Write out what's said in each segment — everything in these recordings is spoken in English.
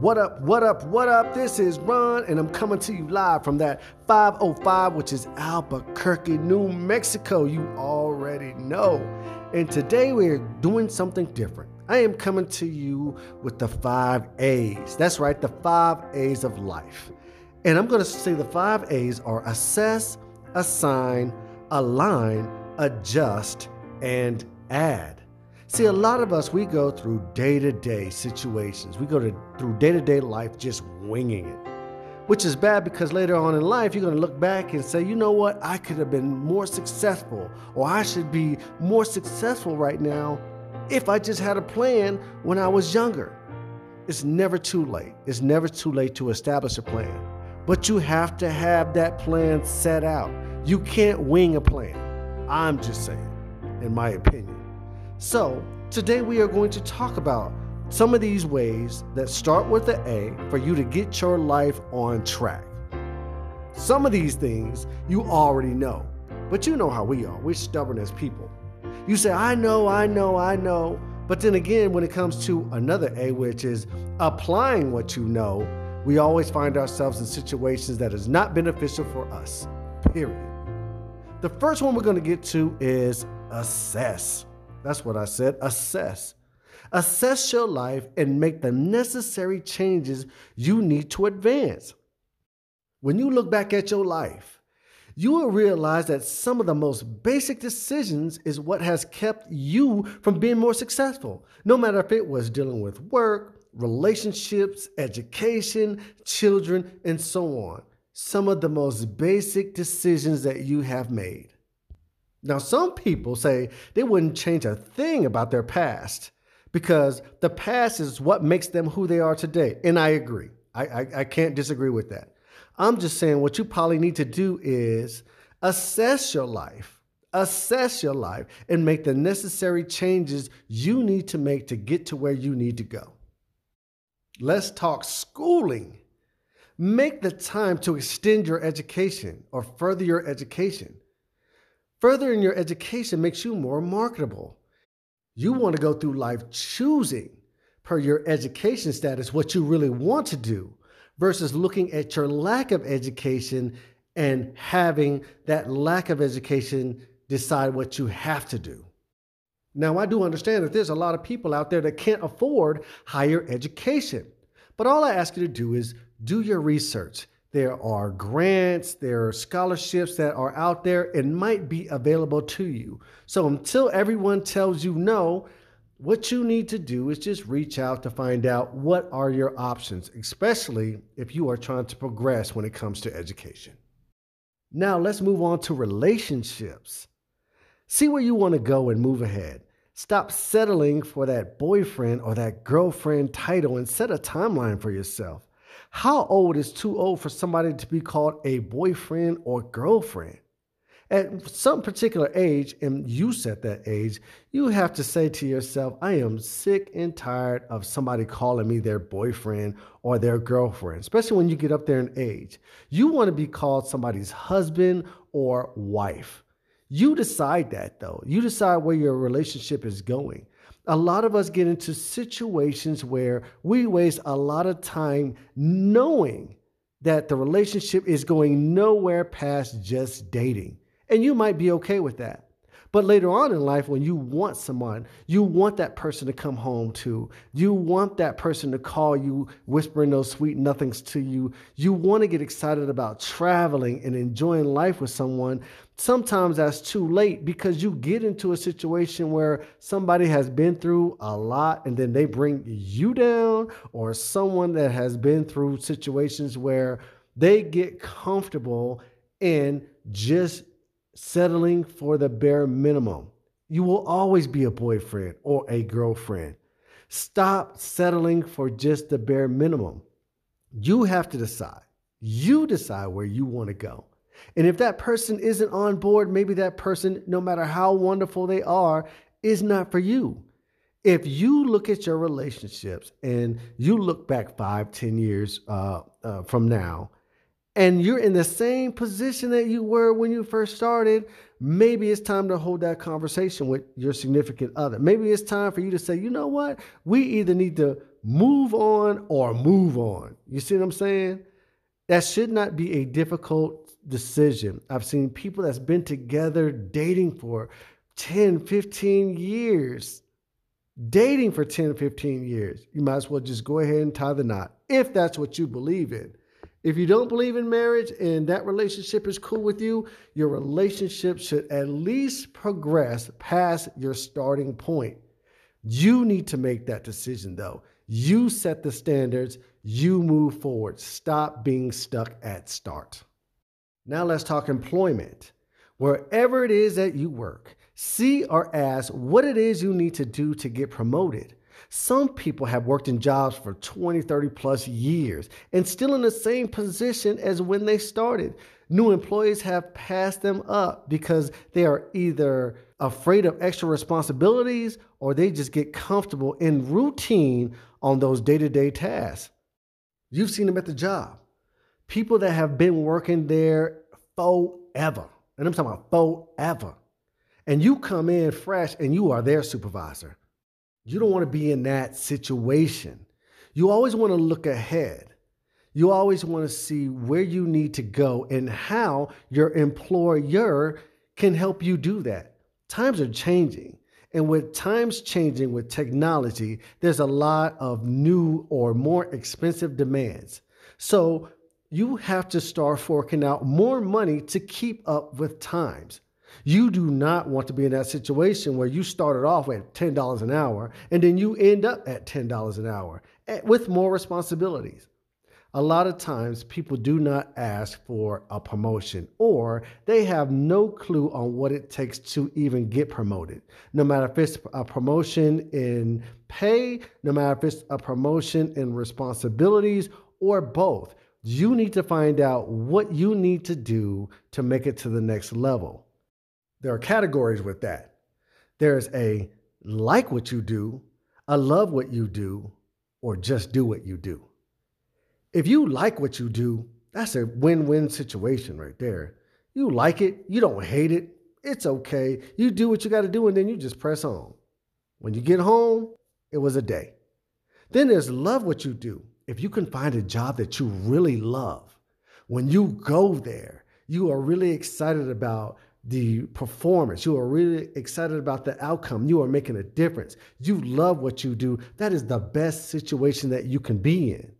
What up, what up, what up? This is Ron, and I'm coming to you live from that 505, which is Albuquerque, New Mexico. You already know. And today we're doing something different. I am coming to you with the five A's. That's right, the five A's of life. And I'm going to say the five A's are assess, assign, align, adjust, and add. See, a lot of us, we go through day to day situations. We go to, through day to day life just winging it, which is bad because later on in life, you're going to look back and say, you know what, I could have been more successful, or I should be more successful right now if I just had a plan when I was younger. It's never too late. It's never too late to establish a plan, but you have to have that plan set out. You can't wing a plan. I'm just saying, in my opinion. So, today we are going to talk about some of these ways that start with the A for you to get your life on track. Some of these things you already know, but you know how we are. We're stubborn as people. You say, I know, I know, I know. But then again, when it comes to another A, which is applying what you know, we always find ourselves in situations that is not beneficial for us. Period. The first one we're going to get to is assess. That's what I said. Assess. Assess your life and make the necessary changes you need to advance. When you look back at your life, you will realize that some of the most basic decisions is what has kept you from being more successful. No matter if it was dealing with work, relationships, education, children, and so on. Some of the most basic decisions that you have made. Now, some people say they wouldn't change a thing about their past because the past is what makes them who they are today. And I agree. I, I, I, can't disagree with that. I'm just saying what you probably need to do is assess your life, assess your life, and make the necessary changes you need to make to get to where you need to go. Let's talk schooling. Make the time to extend your education or further your education. Furthering your education makes you more marketable. You want to go through life choosing, per your education status, what you really want to do versus looking at your lack of education and having that lack of education decide what you have to do. Now, I do understand that there's a lot of people out there that can't afford higher education. But all I ask you to do is do your research there are grants, there are scholarships that are out there and might be available to you. So until everyone tells you no, what you need to do is just reach out to find out what are your options, especially if you are trying to progress when it comes to education. Now let's move on to relationships. See where you want to go and move ahead. Stop settling for that boyfriend or that girlfriend title and set a timeline for yourself. How old is too old for somebody to be called a boyfriend or girlfriend? At some particular age, and you set that age, you have to say to yourself, I am sick and tired of somebody calling me their boyfriend or their girlfriend, especially when you get up there in age. You want to be called somebody's husband or wife. You decide that though. You decide where your relationship is going a lot of us get into situations where we waste a lot of time knowing that the relationship is going nowhere past just dating. And you might be okay with that. But later on in life, when you want someone, you want that person to come home to. You want that person to call you, whispering those sweet nothings to you. You want to get excited about traveling and enjoying life with someone. Sometimes that's too late because you get into a situation where somebody has been through a lot and then they bring you down, or someone that has been through situations where they get comfortable in just settling for the bare minimum. You will always be a boyfriend or a girlfriend. Stop settling for just the bare minimum. You have to decide. You decide where you want to go. And if that person isn't on board, maybe that person, no matter how wonderful they are, is not for you. If you look at your relationships and you look back five, ten years uh, uh, from now, and you're in the same position that you were when you first started, maybe it's time to hold that conversation with your significant other. Maybe it's time for you to say, you know what? We either need to move on or move on. You see what I'm saying? That should not be a difficult decision. I've seen people that's been together dating for 10, 15 years. Dating for 10, 15 years. You might as well just go ahead and tie the knot if that's what you believe in. If you don't believe in marriage and that relationship is cool with you, your relationship should at least progress past your starting point. You need to make that decision though. You set the standards, you move forward. Stop being stuck at start. Now let's talk employment. Wherever it is that you work, see or ask what it is you need to do to get promoted. Some people have worked in jobs for 20, 30 plus years and still in the same position as when they started. New employees have passed them up because they are either afraid of extra responsibilities or they just get comfortable in routine on those day to day tasks. You've seen them at the job. People that have been working there forever, and I'm talking about forever. And you come in fresh and you are their supervisor. You don't want to be in that situation. You always want to look ahead. You always want to see where you need to go and how your employer can help you do that. Times are changing. And with times changing with technology, there's a lot of new or more expensive demands. So you have to start forking out more money to keep up with times. You do not want to be in that situation where you started off at $10 an hour and then you end up at $10 an hour eh, with more responsibilities. A lot of times people do not ask for a promotion or they have no clue on what it takes to even get promoted. No matter if it's a promotion in pay, no matter if it's a promotion in responsibilities or both, you need to find out what you need to do to make it to the next level there are categories with that. There's a like what you do, a love what you do, or just do what you do. If you like what you do, that's a win win situation right there. You like it, you don't hate it, it's okay. You do what you got to do, and then you just press on. When you get home, it was a day. Then there's love what you do. If you can find a job that you really love, when you go there, you are really excited about the performance. You are really excited about the outcome. You are making a difference. You love what you do. That is the best situation that you can be in.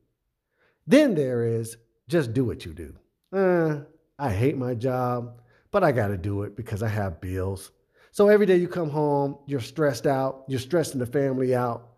Then there is just do what you do. Uh, I hate my job, but I got to do it because I have bills. So every day you come home, you're stressed out, you're stressing the family out,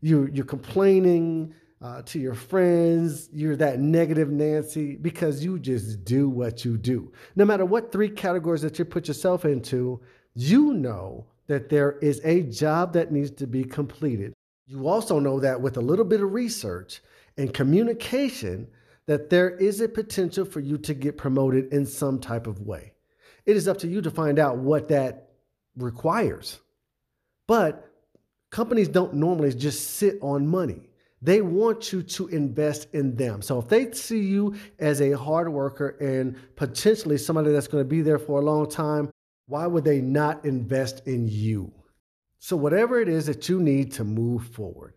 you, you're complaining, uh, to your friends, you're that negative Nancy because you just do what you do. No matter what three categories that you put yourself into, you know that there is a job that needs to be completed. You also know that with a little bit of research and communication, that there is a potential for you to get promoted in some type of way. It is up to you to find out what that requires. But companies don't normally just sit on money. They want you to invest in them. So if they see you as a hard worker and potentially somebody that's going to be there for a long time, why would they not invest in you? So, whatever it is that you need to move forward,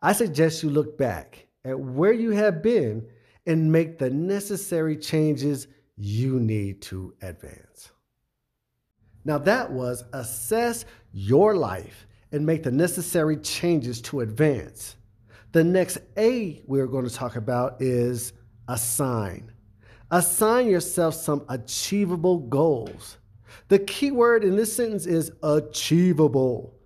I suggest you look back at where you have been and make the necessary changes you need to advance. Now, that was assess your life and make the necessary changes to advance. The next A we're going to talk about is assign. Assign yourself some achievable goals. The key word in this sentence is achievable.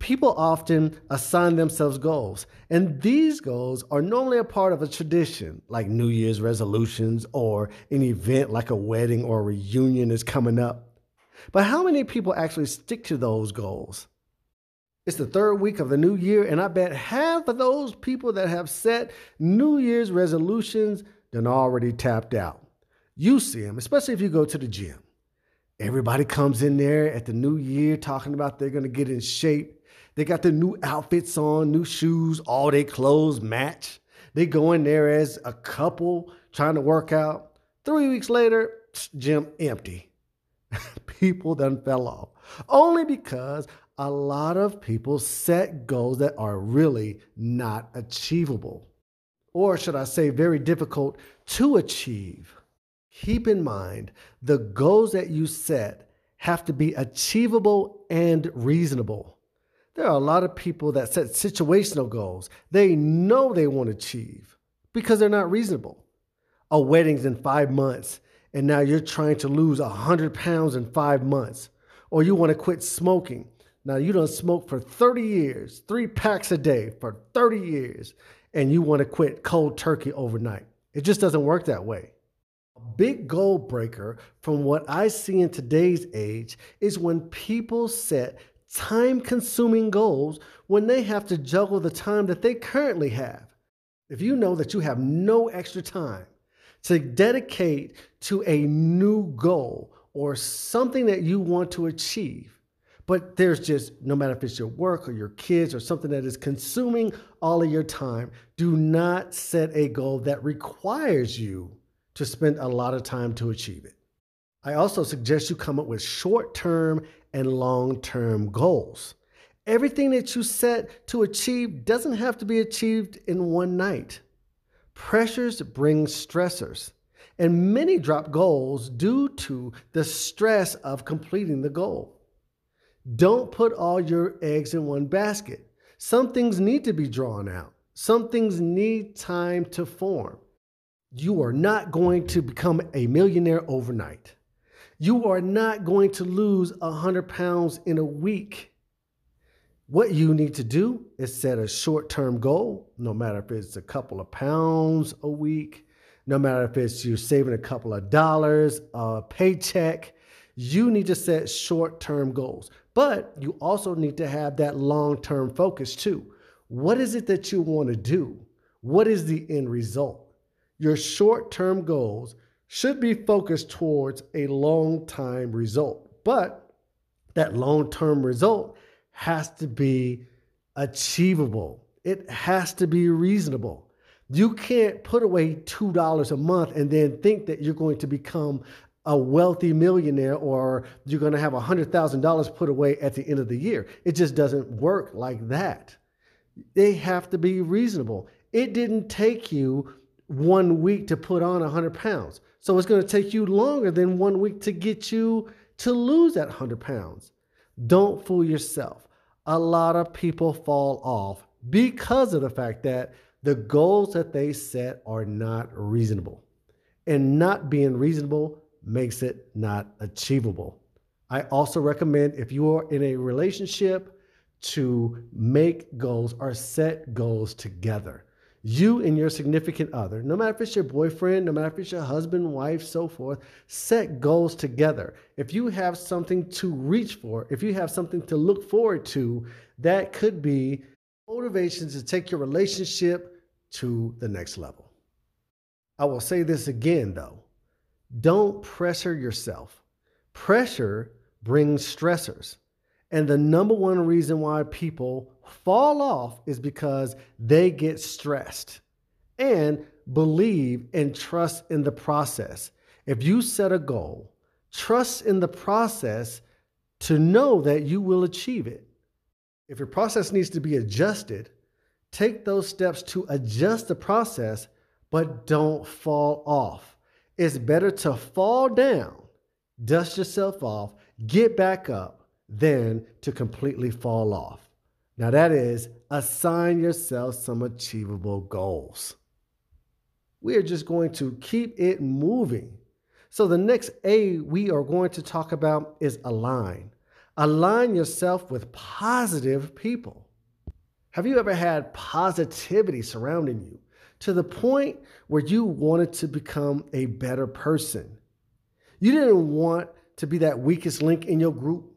People often assign themselves goals, and these goals are normally a part of a tradition, like New Year's resolutions or an event like a wedding or a reunion is coming up. But how many people actually stick to those goals? It's the third week of the new year, and I bet half of those people that have set New Year's resolutions done already tapped out. You see them, especially if you go to the gym. Everybody comes in there at the new year talking about they're gonna get in shape. They got their new outfits on, new shoes, all their clothes match. They go in there as a couple trying to work out. Three weeks later, gym empty. People done fell off. Only because a lot of people set goals that are really not achievable. Or should I say, very difficult to achieve. Keep in mind the goals that you set have to be achievable and reasonable. There are a lot of people that set situational goals they know they want to achieve because they're not reasonable. A wedding's in five months, and now you're trying to lose 100 pounds in five months. Or you want to quit smoking. Now you don't smoke for 30 years, three packs a day for 30 years, and you want to quit cold turkey overnight. It just doesn't work that way. A big goal breaker from what I see in today's age is when people set time consuming goals when they have to juggle the time that they currently have. If you know that you have no extra time to dedicate to a new goal or something that you want to achieve, but there's just no matter if it's your work or your kids or something that is consuming all of your time, do not set a goal that requires you to spend a lot of time to achieve it. I also suggest you come up with short term and long term goals. Everything that you set to achieve doesn't have to be achieved in one night. Pressures bring stressors, and many drop goals due to the stress of completing the goal. Don't put all your eggs in one basket. Some things need to be drawn out, some things need time to form. You are not going to become a millionaire overnight. You are not going to lose 100 pounds in a week. What you need to do is set a short term goal, no matter if it's a couple of pounds a week, no matter if it's you saving a couple of dollars, a paycheck. You need to set short term goals, but you also need to have that long term focus too. What is it that you want to do? What is the end result? Your short term goals should be focused towards a long time result. But that long term result has to be achievable, it has to be reasonable. You can't put away $2 a month and then think that you're going to become a wealthy millionaire or you're going to have $100,000 put away at the end of the year. It just doesn't work like that. They have to be reasonable. It didn't take you one week to put on 100 pounds. So it's going to take you longer than one week to get you to lose that 100 pounds. Don't fool yourself. A lot of people fall off because of the fact that the goals that they set are not reasonable. And not being reasonable makes it not achievable. I also recommend if you are in a relationship to make goals or set goals together you and your significant other, no matter if it's your boyfriend, no matter if it's your husband, wife, so forth, set goals together. If you have something to reach for, if you have something to look forward to, that could be motivation to take your relationship to the next level. I will say this again though don't pressure yourself. Pressure brings stressors. And the number one reason why people fall off is because they get stressed and believe and trust in the process. If you set a goal, trust in the process to know that you will achieve it. If your process needs to be adjusted, take those steps to adjust the process, but don't fall off. It's better to fall down, dust yourself off, get back up, than to completely fall off. Now, that is assign yourself some achievable goals. We are just going to keep it moving. So, the next A we are going to talk about is align. Align yourself with positive people. Have you ever had positivity surrounding you to the point where you wanted to become a better person? You didn't want to be that weakest link in your group.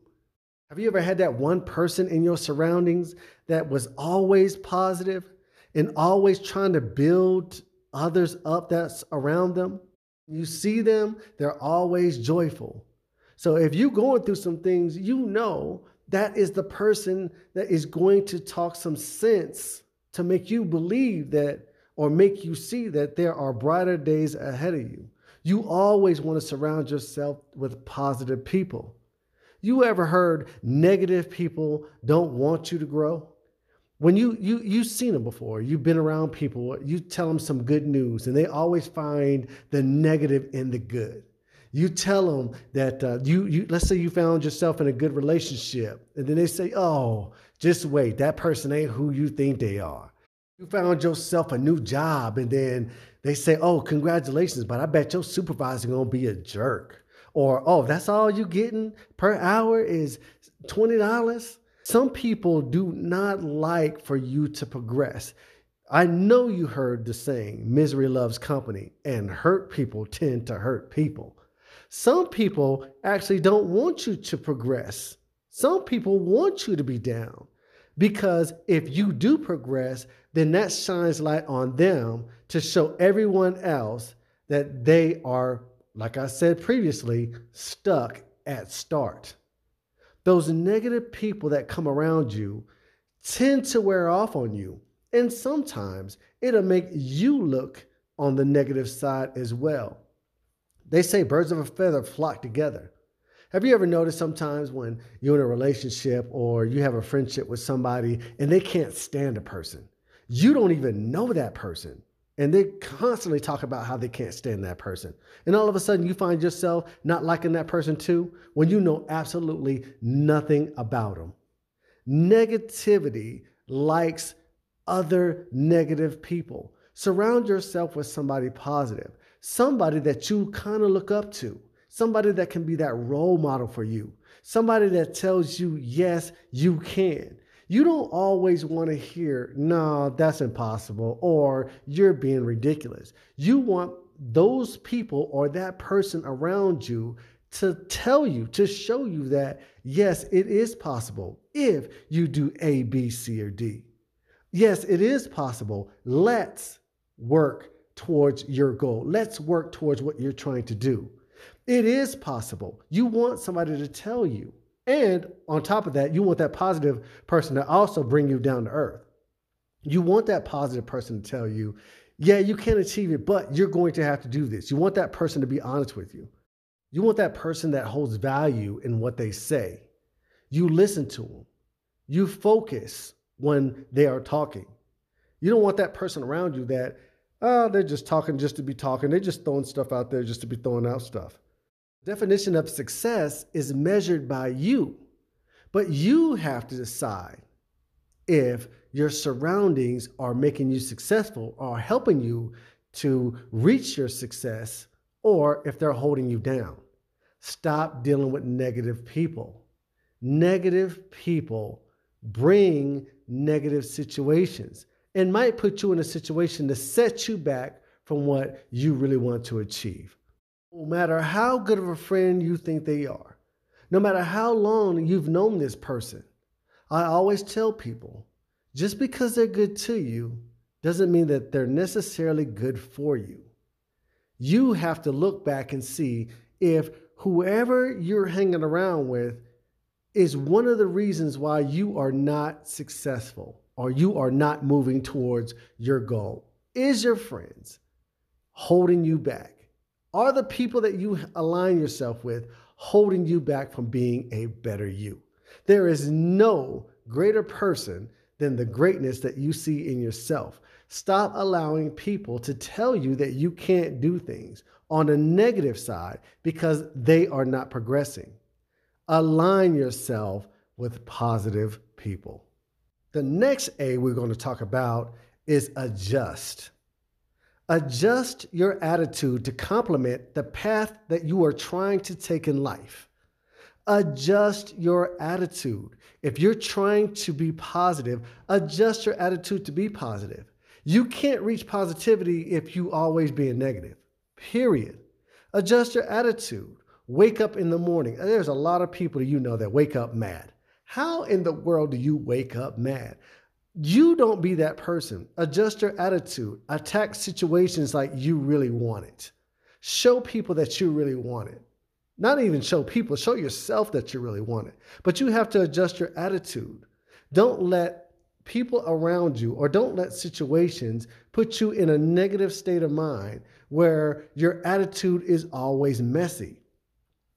Have you ever had that one person in your surroundings that was always positive and always trying to build others up that's around them? You see them, they're always joyful. So if you're going through some things, you know that is the person that is going to talk some sense to make you believe that or make you see that there are brighter days ahead of you. You always want to surround yourself with positive people. You ever heard negative people don't want you to grow? When you you you've seen them before, you've been around people, you tell them some good news, and they always find the negative in the good. You tell them that uh, you you let's say you found yourself in a good relationship, and then they say, "Oh, just wait, that person ain't who you think they are." You found yourself a new job, and then they say, "Oh, congratulations, but I bet your supervisor gonna be a jerk." or oh, that's all you getting per hour is $20. Some people do not like for you to progress. I know you heard the saying, misery loves company, and hurt people tend to hurt people. Some people actually don't want you to progress. Some people want you to be down because if you do progress, then that shines light on them to show everyone else that they are like I said previously, stuck at start. Those negative people that come around you tend to wear off on you. And sometimes it'll make you look on the negative side as well. They say birds of a feather flock together. Have you ever noticed sometimes when you're in a relationship or you have a friendship with somebody and they can't stand a person? You don't even know that person. And they constantly talk about how they can't stand that person. And all of a sudden, you find yourself not liking that person too when you know absolutely nothing about them. Negativity likes other negative people. Surround yourself with somebody positive, somebody that you kind of look up to, somebody that can be that role model for you, somebody that tells you, yes, you can you don't always want to hear, no, that's impossible, or you're being ridiculous. You want those people or that person around you to tell you, to show you that, yes, it is possible if you do A, B, C, or D. Yes, it is possible. Let's work towards your goal. Let's work towards what you're trying to do. It is possible. You want somebody to tell you. And on top of that, you want that positive person to also bring you down to earth. You want that positive person to tell you, yeah, you can achieve it, but you're going to have to do this. You want that person to be honest with you. You want that person that holds value in what they say. You listen to them. You focus when they are talking. You don't want that person around you that, oh, they're just talking just to be talking. They're just throwing stuff out there just to be throwing out stuff. Definition of success is measured by you, but you have to decide if your surroundings are making you successful or helping you to reach your success or if they're holding you down. Stop dealing with negative people. Negative people bring negative situations and might put you in a situation to set you back from what you really want to achieve. No matter how good of a friend you think they are, no matter how long you've known this person, I always tell people just because they're good to you doesn't mean that they're necessarily good for you. You have to look back and see if whoever you're hanging around with is one of the reasons why you are not successful or you are not moving towards your goal. Is your friends holding you back? Are the people that you align yourself with holding you back from being a better you? There is no greater person than the greatness that you see in yourself. Stop allowing people to tell you that you can't do things on the negative side because they are not progressing. Align yourself with positive people. The next A we're going to talk about is adjust. Adjust your attitude to complement the path that you are trying to take in life. Adjust your attitude. If you're trying to be positive, adjust your attitude to be positive. You can't reach positivity if you always being negative. Period. Adjust your attitude. Wake up in the morning. There's a lot of people you know that wake up mad. How in the world do you wake up mad? You don't be that person. Adjust your attitude. Attack situations like you really want it. Show people that you really want it. Not even show people, show yourself that you really want it. But you have to adjust your attitude. Don't let people around you or don't let situations put you in a negative state of mind where your attitude is always messy.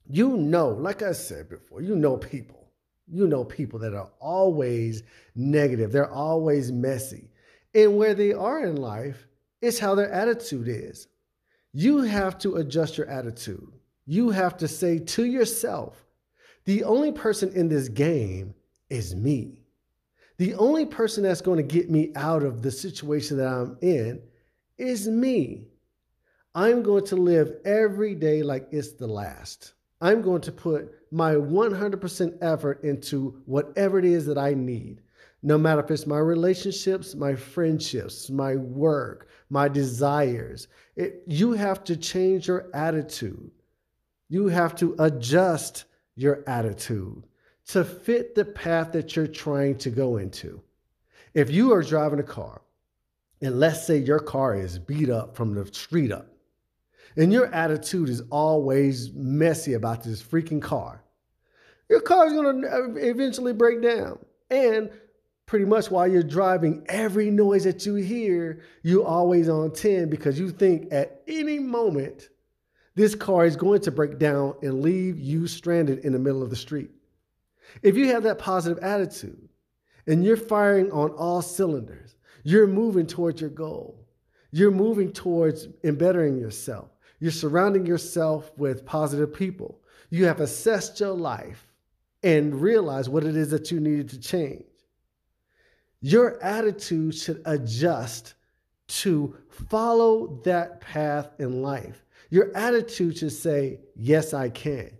You know, like I said before, you know people. You know people that are always negative, they're always messy. And where they are in life is how their attitude is. You have to adjust your attitude. You have to say to yourself, the only person in this game is me. The only person that's going to get me out of the situation that I'm in is me. I'm going to live every day like it's the last. I'm going to put my 100% effort into whatever it is that I need. No matter if it's my relationships, my friendships, my work, my desires. It, you have to change your attitude. You have to adjust your attitude to fit the path that you're trying to go into. If you are driving a car, and let's say your car is beat up from the street up, and your attitude is always messy about this freaking car, your car is going to uh, eventually break down. And pretty much while you're driving, every noise that you hear, you're always on 10 because you think at any moment this car is going to break down and leave you stranded in the middle of the street. If you have that positive attitude and you're firing on all cylinders, you're moving towards your goal. You're moving towards bettering yourself. You're surrounding yourself with positive people. You have assessed your life and realized what it is that you needed to change. Your attitude should adjust to follow that path in life. Your attitude should say, Yes, I can.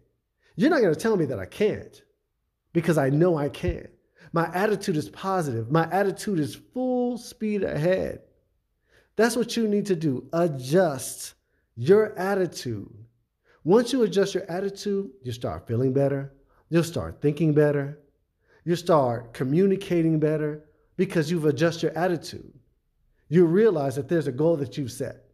You're not going to tell me that I can't because I know I can. My attitude is positive. My attitude is full speed ahead. That's what you need to do. Adjust your attitude. Once you adjust your attitude, you start feeling better. You'll start thinking better. You start communicating better because you've adjusted your attitude. You realize that there's a goal that you've set.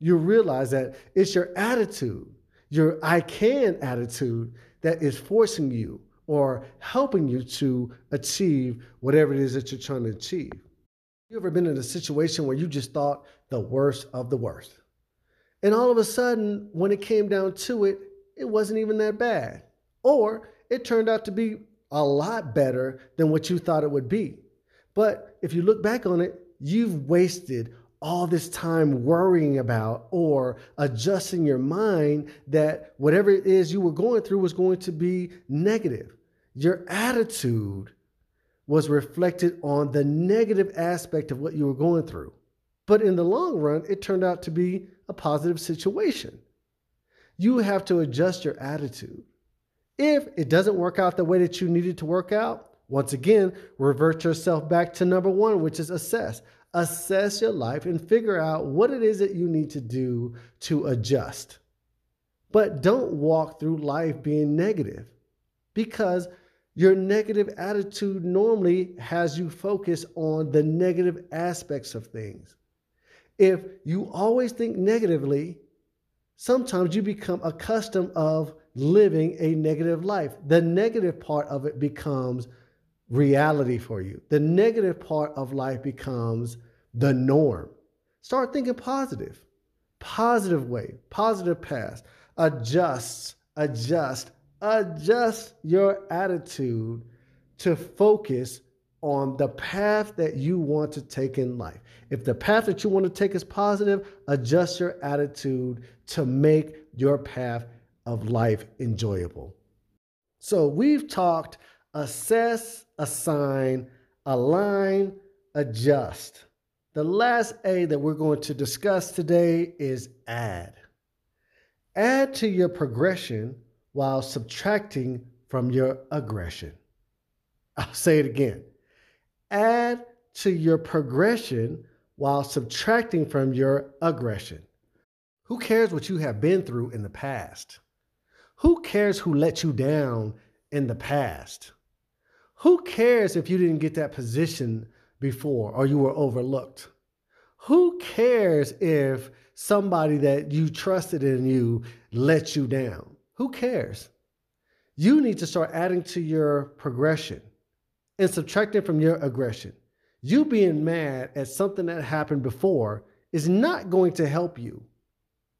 You realize that it's your attitude, your I can attitude, that is forcing you or helping you to achieve whatever it is that you're trying to achieve. You ever been in a situation where you just thought the worst of the worst? And all of a sudden, when it came down to it, it wasn't even that bad. Or it turned out to be a lot better than what you thought it would be. But if you look back on it, you've wasted all this time worrying about or adjusting your mind that whatever it is you were going through was going to be negative. Your attitude was reflected on the negative aspect of what you were going through. But in the long run, it turned out to be a positive situation. You have to adjust your attitude. If it doesn't work out the way that you needed to work out, once again, revert yourself back to number one, which is assess. Assess your life and figure out what it is that you need to do to adjust. But don't walk through life being negative because your negative attitude normally has you focus on the negative aspects of things. If you always think negatively, sometimes you become accustomed of living a negative life. The negative part of it becomes reality for you. The negative part of life becomes the norm. Start thinking positive, positive way, positive past. Adjust, adjust, adjust your attitude to focus on the path that you want to take in life. If the path that you want to take is positive, adjust your attitude to make your path of life enjoyable. So we've talked assess, assign, align, adjust. The last A that we're going to discuss today is add. Add to your progression while subtracting from your aggression. I'll say it again. Add to your progression while subtracting from your aggression. Who cares what you have been through in the past? Who cares who let you down in the past? Who cares if you didn't get that position before or you were overlooked? Who cares if somebody that you trusted in you let you down? Who cares? You need to start adding to your progression and subtracting from your aggression. You being mad at something that happened before is not going to help you.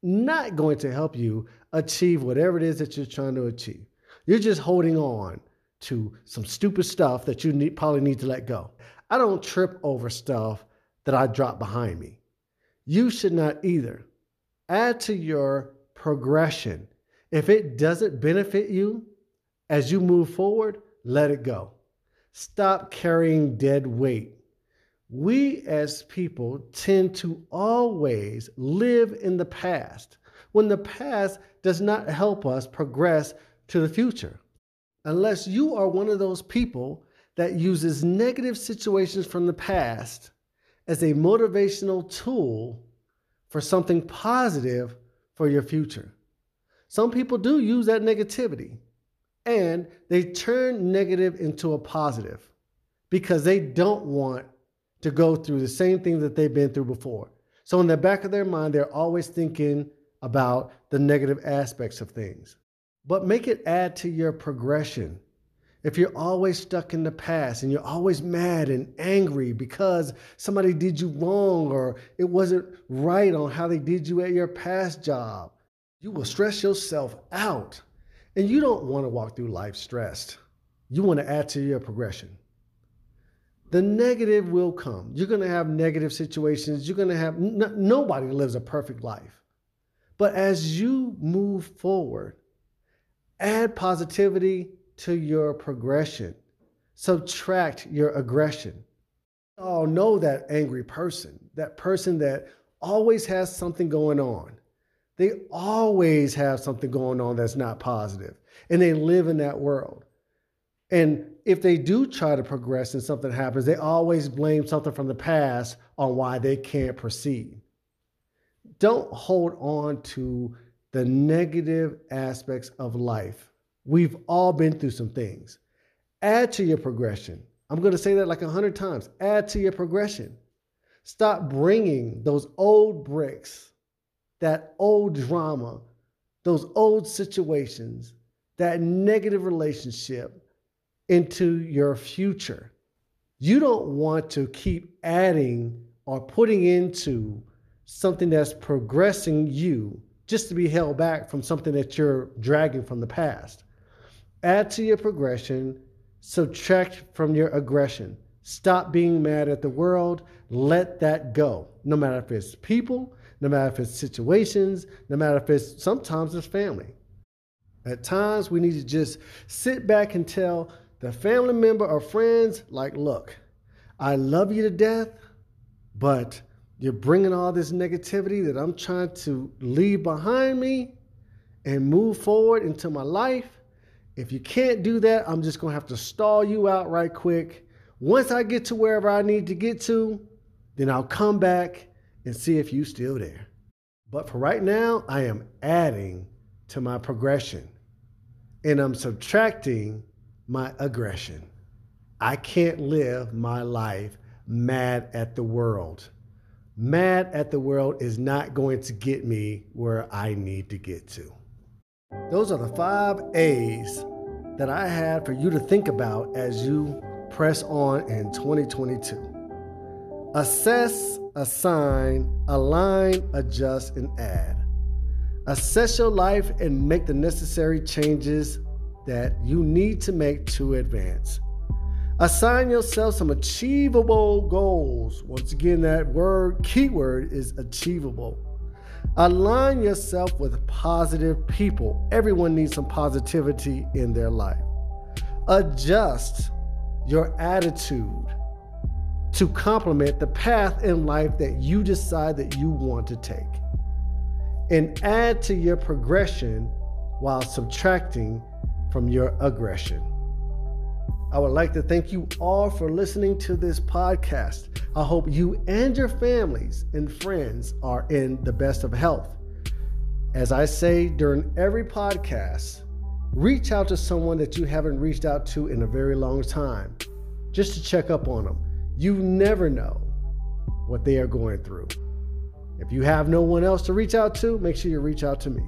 not going to help you achieve whatever it is that you're trying to achieve. You're just holding on to some stupid stuff that you need, probably need to let go. I don't trip over stuff that I drop behind me. You should not either. Add to your progression. If it doesn't benefit you as you move forward, let it go. Stop carrying dead weight. We as people tend to always live in the past when the past does not help us progress to the future. Unless you are one of those people that uses negative situations from the past as a motivational tool for something positive for your future. Some people do use that negativity and they turn negative into a positive because they don't want to go through the same things that they've been through before. So, in the back of their mind, they're always thinking about the negative aspects of things. But make it add to your progression. If you're always stuck in the past and you're always mad and angry because somebody did you wrong or it wasn't right on how they did you at your past job, you will stress yourself out. And you don't want to walk through life stressed. You want to add to your progression the negative will come. You're going to have negative situations. You're going to have, n- nobody lives a perfect life. But as you move forward, add positivity to your progression, subtract your aggression. Oh, know that angry person, that person that always has something going on. They always have something going on that's not positive, and they live in that world. And if they do try to progress and something happens, they always blame something from the past on why they can't proceed. Don't hold on to the negative aspects of life. We've all been through some things. Add to your progression. I'm going to say that like a hundred times. Add to your progression. Stop bringing those old bricks, that old drama, those old situations, that negative relationship into your future. You don't want to keep adding or putting into something that's progressing you just to be held back from something that you're dragging from the past. Add to your progression, subtract from your aggression. Stop being mad at the world. Let that go. No matter if it's people, no matter if it's situations, no matter if it's sometimes it's family. At times, we need to just sit back and tell the family member or friends, like, look, I love you to death, but you're bringing all this negativity that I'm trying to leave behind me and move forward into my life. If you can't do that, I'm just going to have to stall you out right quick. Once I get to wherever I need to get to, then I'll come back and see if you're still there. But for right now, I am adding to my progression and I'm subtracting my aggression. I can't live my life mad at the world. Mad at the world is not going to get me where I need to get to. Those are the five A's that I had for you to think about as you press on in 2022. Assess, assign, align, adjust, and add. Assess your life and make the necessary changes that you need to make to advance. Assign yourself some achievable goals. Once again, that word, keyword is achievable. Align yourself with positive people. Everyone needs some positivity in their life. Adjust your attitude to complement the path in life that you decide that you want to take. And add to your progression while subtracting from your aggression. I would like to thank you all for listening to this podcast. I hope you and your families and friends are in the best of health. As I say during every podcast, reach out to someone that you haven't reached out to in a very long time just to check up on them. You never know what they are going through. If you have no one else to reach out to, make sure you reach out to me.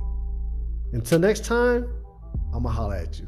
Until next time, I'm going to holler at you.